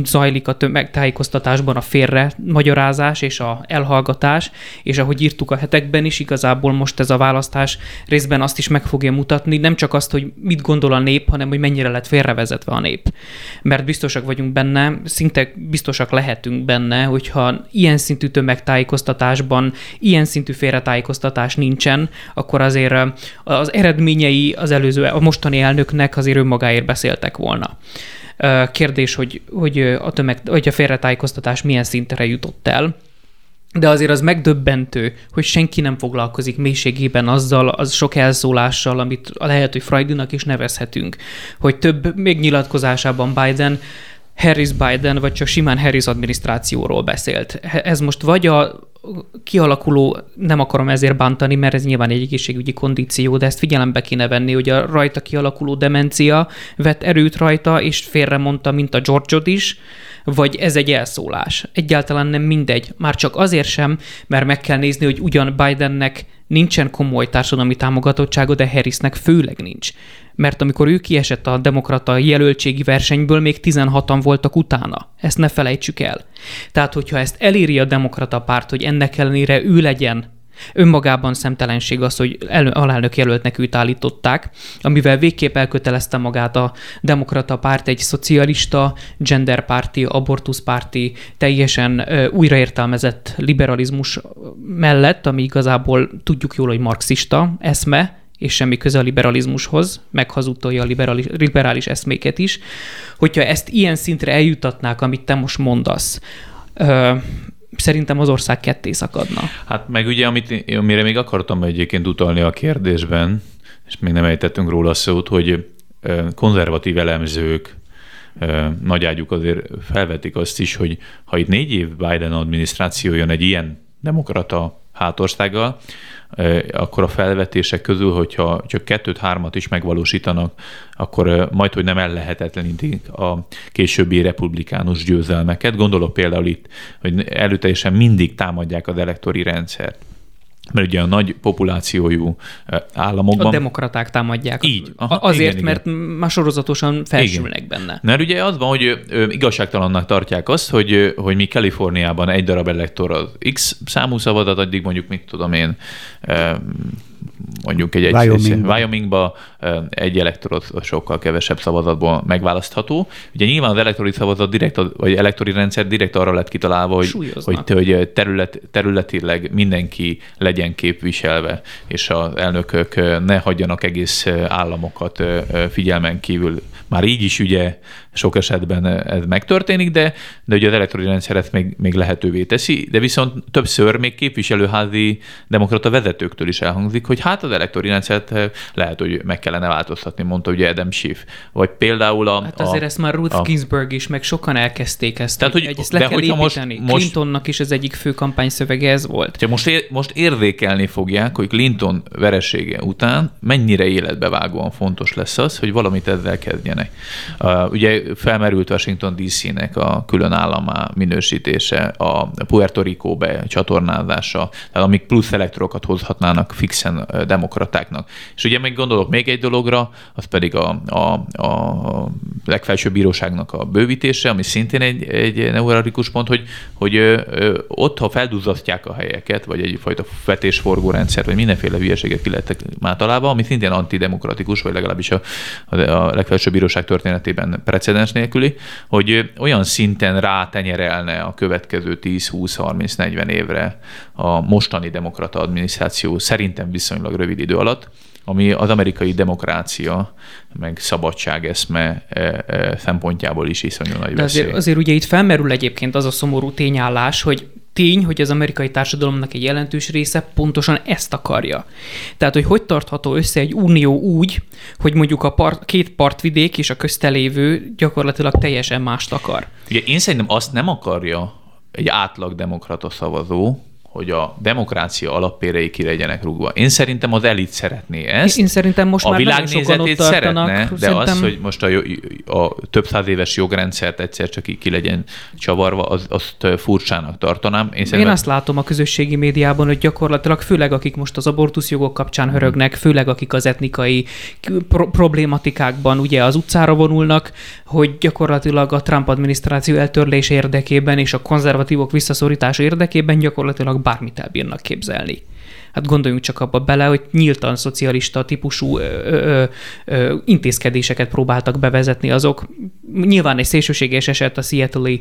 zajlik a tömegtájékoztatásban a félre magyarázás és a elhallgatás, és ahogy írtuk a hetekben is, igazából most ez a választás részben azt is meg fogja mutatni, nem csak azt, hogy mit gondol a nép, hanem hogy mennyire lett félrevezetve a nép. Mert biztosak vagyunk benne, szinte biztosak lehetünk benne, hogyha ilyen szintű tömegtájékoztatásban, ilyen szintű félretájékoztatás nincsen, akkor azért az eredményei az előző, a mostani elnöknek azért önmagában magáért beszéltek volna. Kérdés, hogy, hogy, a, tömeg, hogy a félretájékoztatás milyen szintre jutott el. De azért az megdöbbentő, hogy senki nem foglalkozik mélységében azzal, az sok elszólással, amit lehet, hogy Freudinak is nevezhetünk, hogy több még nyilatkozásában Biden Harris Biden, vagy csak simán Harris adminisztrációról beszélt. Ez most vagy a kialakuló, nem akarom ezért bántani, mert ez nyilván egy egészségügyi kondíció, de ezt figyelembe kéne venni, hogy a rajta kialakuló demencia vett erőt rajta, és félre mondta, mint a George-ot is, vagy ez egy elszólás. Egyáltalán nem mindegy. Már csak azért sem, mert meg kell nézni, hogy ugyan Bidennek nincsen komoly társadalmi támogatottsága, de Harrisnek főleg nincs. Mert amikor ő kiesett a demokrata jelöltségi versenyből, még 16-an voltak utána. Ezt ne felejtsük el. Tehát, hogyha ezt eléri a demokrata párt, hogy ennek ellenére ő legyen Önmagában szemtelenség az, hogy el, alelnök jelöltnek őt állították, amivel végképp elkötelezte magát a demokrata párt egy szocialista, genderpárti, abortuszpárti, teljesen ö, újraértelmezett liberalizmus mellett, ami igazából tudjuk jól, hogy marxista eszme, és semmi köze a liberalizmushoz, meghazudtolja a liberális, liberális eszméket is, hogyha ezt ilyen szintre eljutatnák, amit te most mondasz, szerintem az ország ketté szakadna. Hát meg ugye, amit, amire még akartam egyébként utalni a kérdésben, és még nem ejtettünk róla szót, hogy konzervatív elemzők, nagy ágyuk azért felvetik azt is, hogy ha itt négy év Biden adminisztráció jön egy ilyen demokrata hátországgal, akkor a felvetések közül, hogyha csak kettőt-hármat is megvalósítanak, akkor majd, hogy nem ellehetetlenítik a későbbi republikánus győzelmeket. Gondolok például itt, hogy előteljesen mindig támadják az elektori rendszert mert ugye a nagy populációjú államokban... A demokraták támadják. Így. Aha, Azért, igen, mert igen. már sorozatosan felsülnek igen. benne. Mert ugye az van, hogy igazságtalannak tartják azt, hogy, hogy mi Kaliforniában egy darab elektor az X számú szavazat, addig mondjuk, mit tudom én, mondjuk egy, egy Wyomingba. Wyomingba egy elektorot sokkal kevesebb szavazatból megválasztható. Ugye nyilván az elektori szavazat direkt, vagy elektori rendszer direkt arra lett kitalálva, hogy, hogy, hogy terület, területileg mindenki legyen képviselve, és az elnökök ne hagyjanak egész államokat figyelmen kívül. Már így is ugye sok esetben ez megtörténik, de, de ugye az elektronikus rendszer ezt még, még lehetővé teszi, de viszont többször még képviselőházi demokrata vezetőktől is elhangzik, hogy hát az elektronikus rendszert eh, lehet, hogy meg kellene változtatni, mondta ugye Adam Schiff. Vagy például a... Hát azért a, ezt már Ruth a, Ginsburg is, meg sokan elkezdték ezt, Tehát, hogy, hogy ezt le de kell építeni. Most, Clintonnak is az egyik fő kampányszövege ez volt. Csak most, ér, most érzékelni fogják, hogy Clinton veresége után mennyire életbevágóan fontos lesz az, hogy valamit ezzel kezdjenek. Uh, ugye felmerült Washington DC-nek a külön államá minősítése, a Puerto Rico be csatornázása, tehát amik plusz elektrokat hozhatnának fixen demokratáknak. És ugye még gondolok még egy dologra, az pedig a, a, a legfelsőbb bíróságnak a bővítése, ami szintén egy, egy neuralgikus pont, hogy, hogy ott, ha felduzzasztják a helyeket, vagy egyfajta vetésforgó rendszer, vagy mindenféle hülyeséget ki lehettek már találva, ami szintén antidemokratikus, vagy legalábbis a, a, legfelsőbb bíróság történetében precedens nélküli, hogy olyan szinten rátenyerelne a következő 10-20-30-40 évre a mostani demokrata adminisztráció szerintem viszonylag rövid idő alatt, ami az amerikai demokrácia, meg szabadság eszme e, e, szempontjából is iszonyú nagy De azért, azért ugye itt felmerül egyébként az a szomorú tényállás, hogy tény, hogy az amerikai társadalomnak egy jelentős része pontosan ezt akarja. Tehát, hogy hogy tartható össze egy unió úgy, hogy mondjuk a part, két partvidék és a köztelévő gyakorlatilag teljesen mást akar. Ugye én szerintem azt nem akarja egy átlag demokrata szavazó, hogy a demokrácia alappérei ki legyenek rúgva. Én szerintem az elit szeretné ezt. Én szerintem most a már világnézetét szeretne, de szerintem... az, hogy most a, a több száz éves jogrendszert egyszer csak ki legyen csavarva, az, azt furcsának tartanám. Én, szerintem... Én azt látom a közösségi médiában, hogy gyakorlatilag főleg akik most az abortuszjogok kapcsán hörögnek, főleg akik az etnikai pro- problématikákban ugye az utcára vonulnak, hogy gyakorlatilag a Trump adminisztráció eltörlése érdekében és a konzervatívok visszaszorítása érdekében gyakorlatilag bármit elbírnak képzelni. Hát gondoljunk csak abba bele, hogy nyíltan szocialista típusú ö, ö, ö, intézkedéseket próbáltak bevezetni azok. Nyilván egy szélsőséges eset a seattle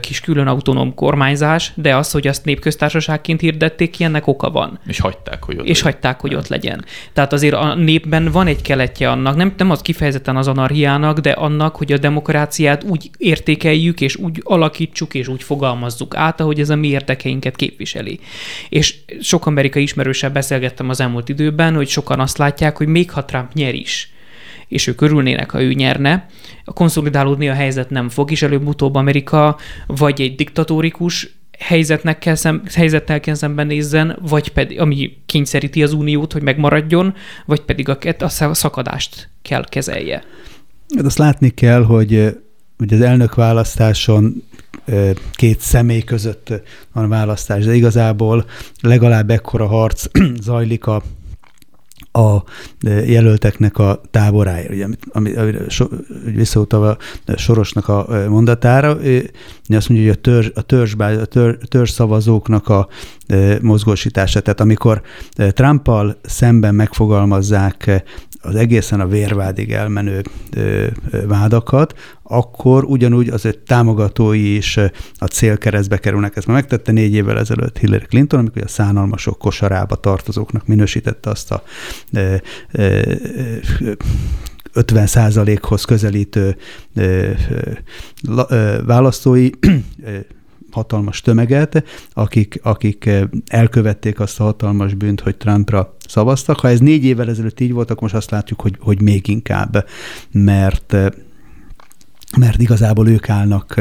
kis külön autonóm kormányzás, de az, hogy azt népköztársaságként hirdették ki, ennek oka van. És hagyták, hogy ott És legyen. hagyták, hogy ott legyen. Tehát azért a népben van egy keletje annak, nem, nem az kifejezetten az anarhiának, de annak, hogy a demokráciát úgy értékeljük, és úgy alakítsuk, és úgy fogalmazzuk át, ahogy ez a mi érdekeinket képviseli. És sok amerikai ismerő ismerősebb beszélgettem az elmúlt időben, hogy sokan azt látják, hogy még ha Trump nyer is, és ők örülnének, ha ő nyerne, a konszolidálódni a helyzet nem fog, és előbb-utóbb Amerika vagy egy diktatórikus helyzetnek kell szem, helyzettel kell szembenézzen, vagy pedig, ami kényszeríti az uniót, hogy megmaradjon, vagy pedig a, a szakadást kell kezelje. Hát azt látni kell, hogy, hogy az elnök választáson két személy között van választás, de igazából legalább ekkora harc (clears throat) zajlik a a jelölteknek a táboráért, ugye, ami, ami so, visszautalva Sorosnak a mondatára, ő azt mondja, hogy a, törzs, a, törzs, a törzs szavazóknak a mozgósítása. Tehát amikor Trumpal szemben megfogalmazzák az egészen a vérvádig elmenő vádakat, akkor ugyanúgy az ő támogatói is a célkeresztbe kerülnek. Ezt már megtette négy évvel ezelőtt Hillary Clinton, amikor a szánalmasok kosarába tartozóknak minősítette azt a 50 százalékhoz közelítő választói hatalmas tömeget, akik, akik elkövették azt a hatalmas bűnt, hogy Trumpra szavaztak. Ha ez négy évvel ezelőtt így volt, akkor most azt látjuk, hogy, hogy még inkább, mert mert igazából ők állnak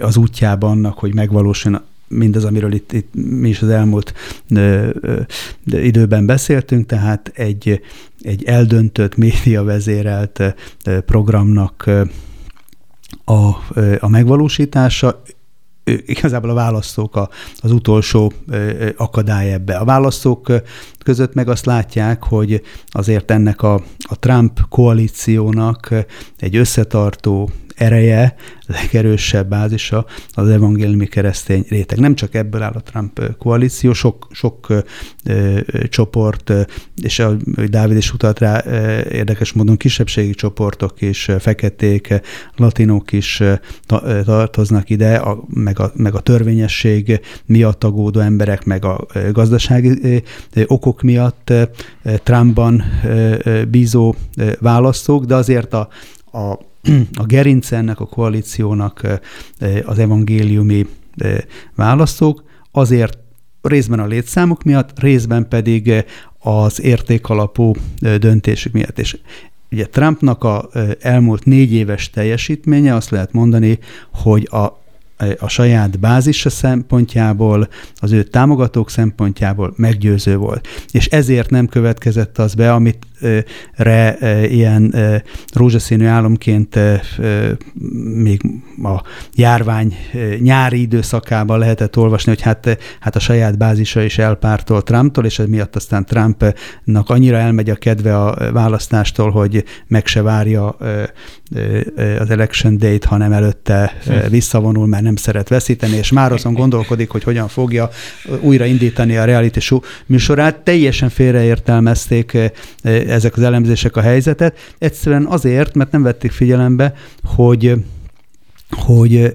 az útjában annak, hogy megvalósuljon mindaz, amiről itt, itt mi is az elmúlt ö, ö, időben beszéltünk, tehát egy, egy eldöntött, média vezérelt programnak a, a megvalósítása, igazából a választók a, az utolsó akadály ebbe. A választók között meg azt látják, hogy azért ennek a, a Trump koalíciónak egy összetartó ereje, legerősebb bázisa az evangéliumi keresztény réteg. Nem csak ebből áll a Trump koalíció, sok, sok ö, ö, csoport, és a Dávid is utalt rá, ö, érdekes módon kisebbségi csoportok is, feketék, latinok is ta, tartoznak ide, a, meg, a, meg a törvényesség miatt agódó emberek, meg a gazdasági okok miatt Trumpban bízó választók, de azért a, a a gerince ennek a koalíciónak az evangéliumi választók, azért részben a létszámok miatt, részben pedig az értékalapú döntésük miatt. És ugye Trumpnak a elmúlt négy éves teljesítménye azt lehet mondani, hogy a a saját bázisa szempontjából, az ő támogatók szempontjából meggyőző volt. És ezért nem következett az be, amit re ilyen rózsaszínű álomként még a járvány nyári időszakában lehetett olvasni, hogy hát, hát a saját bázisa is elpártol Trumptól, és miatt aztán Trumpnak annyira elmegy a kedve a választástól, hogy meg se várja az election date, hanem előtte visszavonul, mert nem szeret veszíteni, és már azon gondolkodik, hogy hogyan fogja újraindítani a reality show műsorát. Teljesen félreértelmezték ezek az elemzések a helyzetet, egyszerűen azért, mert nem vették figyelembe, hogy hogy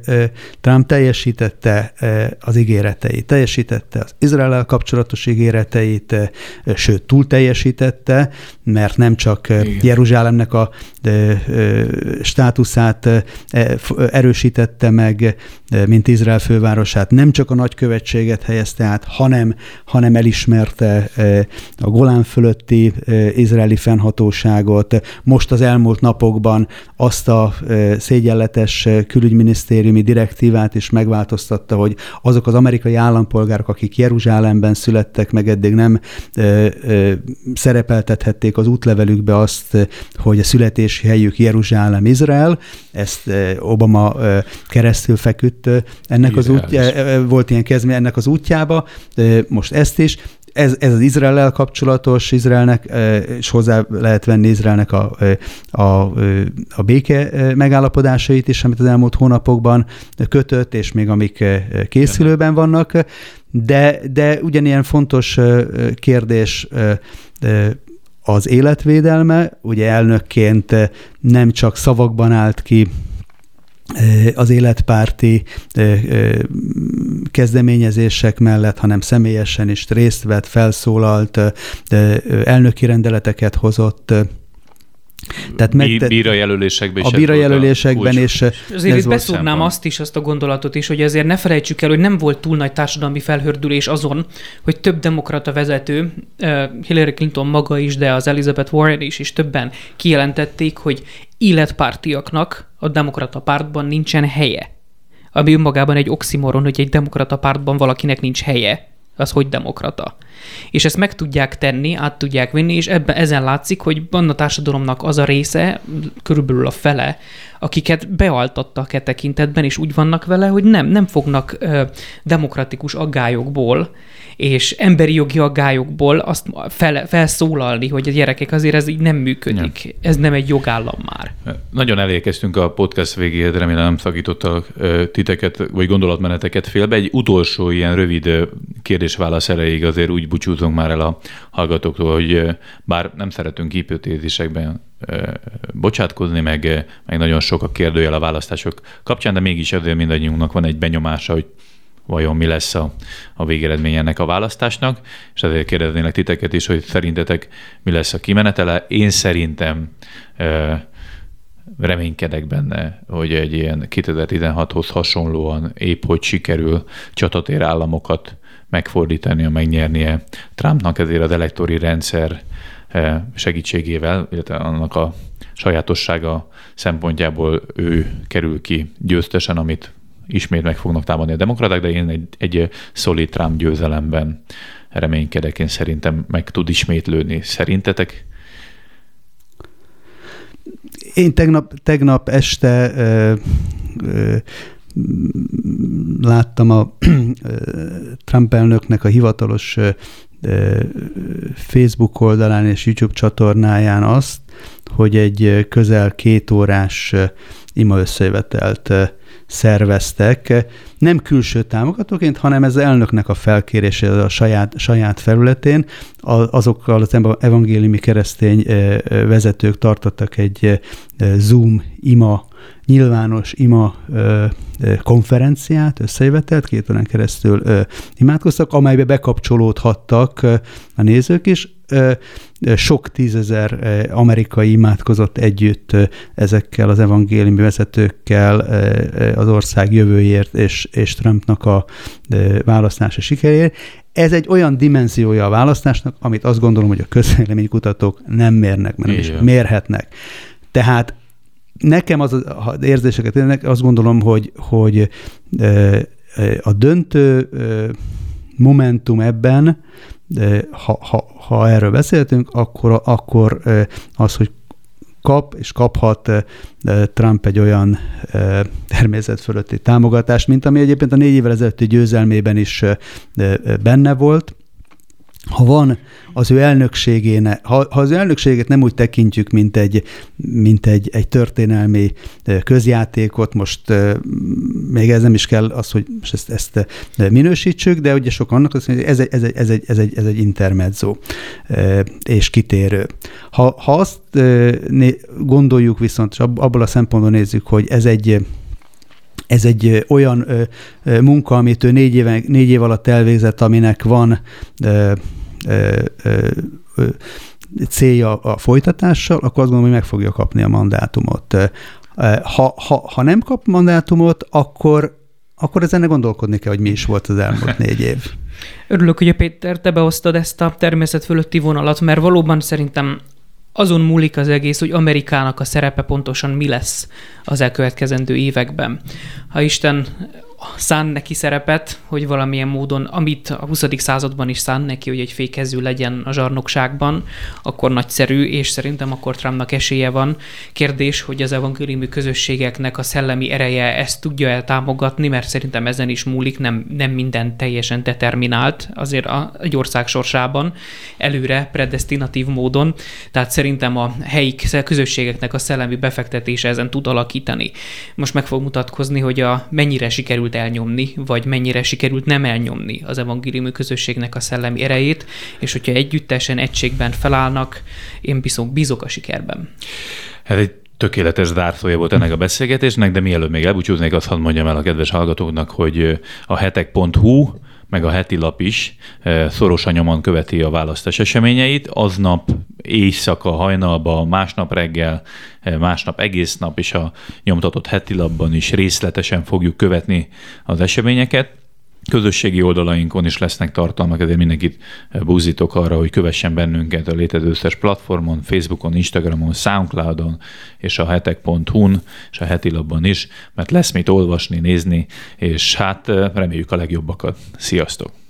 Trump teljesítette az ígéreteit, teljesítette az Izrael kapcsolatos ígéreteit, sőt, túl teljesítette, mert nem csak Igen. Jeruzsálemnek a státuszát e, erősítette meg, mint Izrael fővárosát, nem csak a nagykövetséget helyezte át, hanem, hanem elismerte a Golán fölötti izraeli fennhatóságot. Most az elmúlt napokban azt a szégyenletes külügyminisztériumi direktívát is megváltoztatta, hogy azok az amerikai állampolgárok, akik Jeruzsálemben születtek, meg eddig nem szerepeltethették az útlevelükbe azt, hogy a születési helyük Jeruzsálem, Izrael. Ezt Obama keresztül feküdt ennek az útja, volt ilyen kezdmény ennek az útjába, most ezt is, ez, ez az Izrael kapcsolatos, Izraelnek, és hozzá lehet venni Izraelnek a, a, a béke megállapodásait is, amit az elmúlt hónapokban kötött, és még amik készülőben vannak, de, de ugyanilyen fontos kérdés az életvédelme, ugye elnökként nem csak szavakban állt ki az életpárti kezdeményezések mellett, hanem személyesen is részt vett, felszólalt, elnöki rendeleteket hozott, tehát meg, bíra jelölésekben is. A bíra jelölésekben és Azért itt beszúrnám azt is, azt a gondolatot is, hogy azért ne felejtsük el, hogy nem volt túl nagy társadalmi felhördülés azon, hogy több demokrata vezető, Hillary Clinton maga is, de az Elizabeth Warren is, és többen kijelentették, hogy életpártiaknak a demokrata pártban nincsen helye. Ami önmagában egy oximoron, hogy egy demokrata pártban valakinek nincs helye az hogy demokrata. És ezt meg tudják tenni, át tudják vinni, és ebben ezen látszik, hogy van a társadalomnak az a része, körülbelül a fele, akiket bealtattak e tekintetben, és úgy vannak vele, hogy nem, nem fognak ö, demokratikus aggályokból és emberi jogi aggályokból azt fel, felszólalni, hogy a gyerekek azért ez így nem működik. Nem. Ez nem egy jogállam már. Nagyon elérkeztünk a podcast végéhez, remélem nem szakítottak titeket, vagy gondolatmeneteket félbe. Egy utolsó ilyen rövid kérdés-válasz erejéig azért úgy búcsúzunk már el a hallgatóktól, hogy bár nem szeretünk hipotézisekben bocsátkozni, meg, meg nagyon sok a kérdőjel a választások kapcsán, de mégis azért mindannyiunknak van egy benyomása, hogy vajon mi lesz a, a végeredmény ennek a választásnak, és azért kérdeznélek titeket is, hogy szerintetek mi lesz a kimenetele. Én szerintem reménykedek benne, hogy egy ilyen 2016-hoz hasonlóan épp hogy sikerül csatatér államokat megfordítani, megnyernie Trumpnak ezért az elektori rendszer segítségével, illetve annak a sajátossága szempontjából ő kerül ki győztesen, amit ismét meg fognak támadni a demokraták, de én egy, egy szolid Trump győzelemben reménykedek, én szerintem meg tud ismétlődni. Szerintetek? Én tegnap, tegnap este ö, ö, láttam a Trump elnöknek a hivatalos Facebook oldalán és YouTube csatornáján azt, hogy egy közel két órás ima összejövetelt szerveztek, nem külső támogatóként, hanem ez elnöknek a felkérése a saját, saját felületén. Azokkal az evangéliumi keresztény vezetők tartottak egy Zoom ima nyilvános ima konferenciát, összejövetelt, két órán keresztül ö, imádkoztak, amelybe bekapcsolódhattak a nézők is. Sok tízezer amerikai imádkozott együtt ezekkel az evangéliumi vezetőkkel az ország jövőért és, és Trumpnak a választása sikeréért. Ez egy olyan dimenziója a választásnak, amit azt gondolom, hogy a közvéleménykutatók nem mérnek, mert nem is mérhetnek. Tehát nekem az, az érzéseket ennek azt gondolom, hogy, hogy a döntő momentum ebben, ha, ha, ha erről beszéltünk, akkor, akkor az, hogy kap és kaphat Trump egy olyan természet fölötti támogatást, mint ami egyébként a négy évvel ezelőtti győzelmében is benne volt, ha van az ő elnökségéne, ha, ha az ő elnökséget nem úgy tekintjük, mint egy, mint egy, egy történelmi közjátékot, most még ez nem is kell az, hogy ezt, ezt minősítsük, de ugye sok annak hogy ez egy, ez egy, ez egy, ez egy, ez egy intermezzo és kitérő. Ha, ha azt gondoljuk viszont, és abból a szempontból nézzük, hogy ez egy ez egy olyan munka, amit ő négy, éve, négy év alatt elvégzett, aminek van célja a folytatással, akkor azt gondolom, hogy meg fogja kapni a mandátumot. Ha, ha, ha nem kap mandátumot, akkor, akkor ezen gondolkodni kell, hogy mi is volt az elmúlt (laughs) négy év. Örülök, hogy a Péter, te behoztad ezt a természet fölötti vonalat, mert valóban szerintem azon múlik az egész, hogy Amerikának a szerepe pontosan mi lesz az elkövetkezendő években. Ha Isten szán neki szerepet, hogy valamilyen módon, amit a 20. században is szán neki, hogy egy fékező legyen a zsarnokságban, akkor nagyszerű, és szerintem akkor Trumpnak esélye van. Kérdés, hogy az evangéliumi közösségeknek a szellemi ereje ezt tudja el támogatni, mert szerintem ezen is múlik, nem, nem minden teljesen determinált azért a, egy ország sorsában, előre predestinatív módon, tehát szerintem a helyi közösségeknek a szellemi befektetése ezen tud alakítani. Most meg fog mutatkozni, hogy a mennyire sikerül sikerült elnyomni, vagy mennyire sikerült nem elnyomni az evangéliumi közösségnek a szellemi erejét, és hogyha együttesen, egységben felállnak, én bízok, bízok a sikerben. Hát egy tökéletes zárszója volt ennek a beszélgetésnek, de mielőtt még elbúcsúznék, azt hadd mondjam el a kedves hallgatóknak, hogy a hetek.hu meg a heti lap is szorosan nyomon követi a választás eseményeit. Aznap éjszaka, hajnalba, másnap reggel, másnap egész nap, és a nyomtatott heti lapban is részletesen fogjuk követni az eseményeket. Közösségi oldalainkon is lesznek tartalmak, ezért mindenkit búzítok arra, hogy kövessen bennünket a létező összes platformon, Facebookon, Instagramon, Soundcloudon és a hetek.hu-n és a heti labban is, mert lesz mit olvasni, nézni, és hát reméljük a legjobbakat. Sziasztok!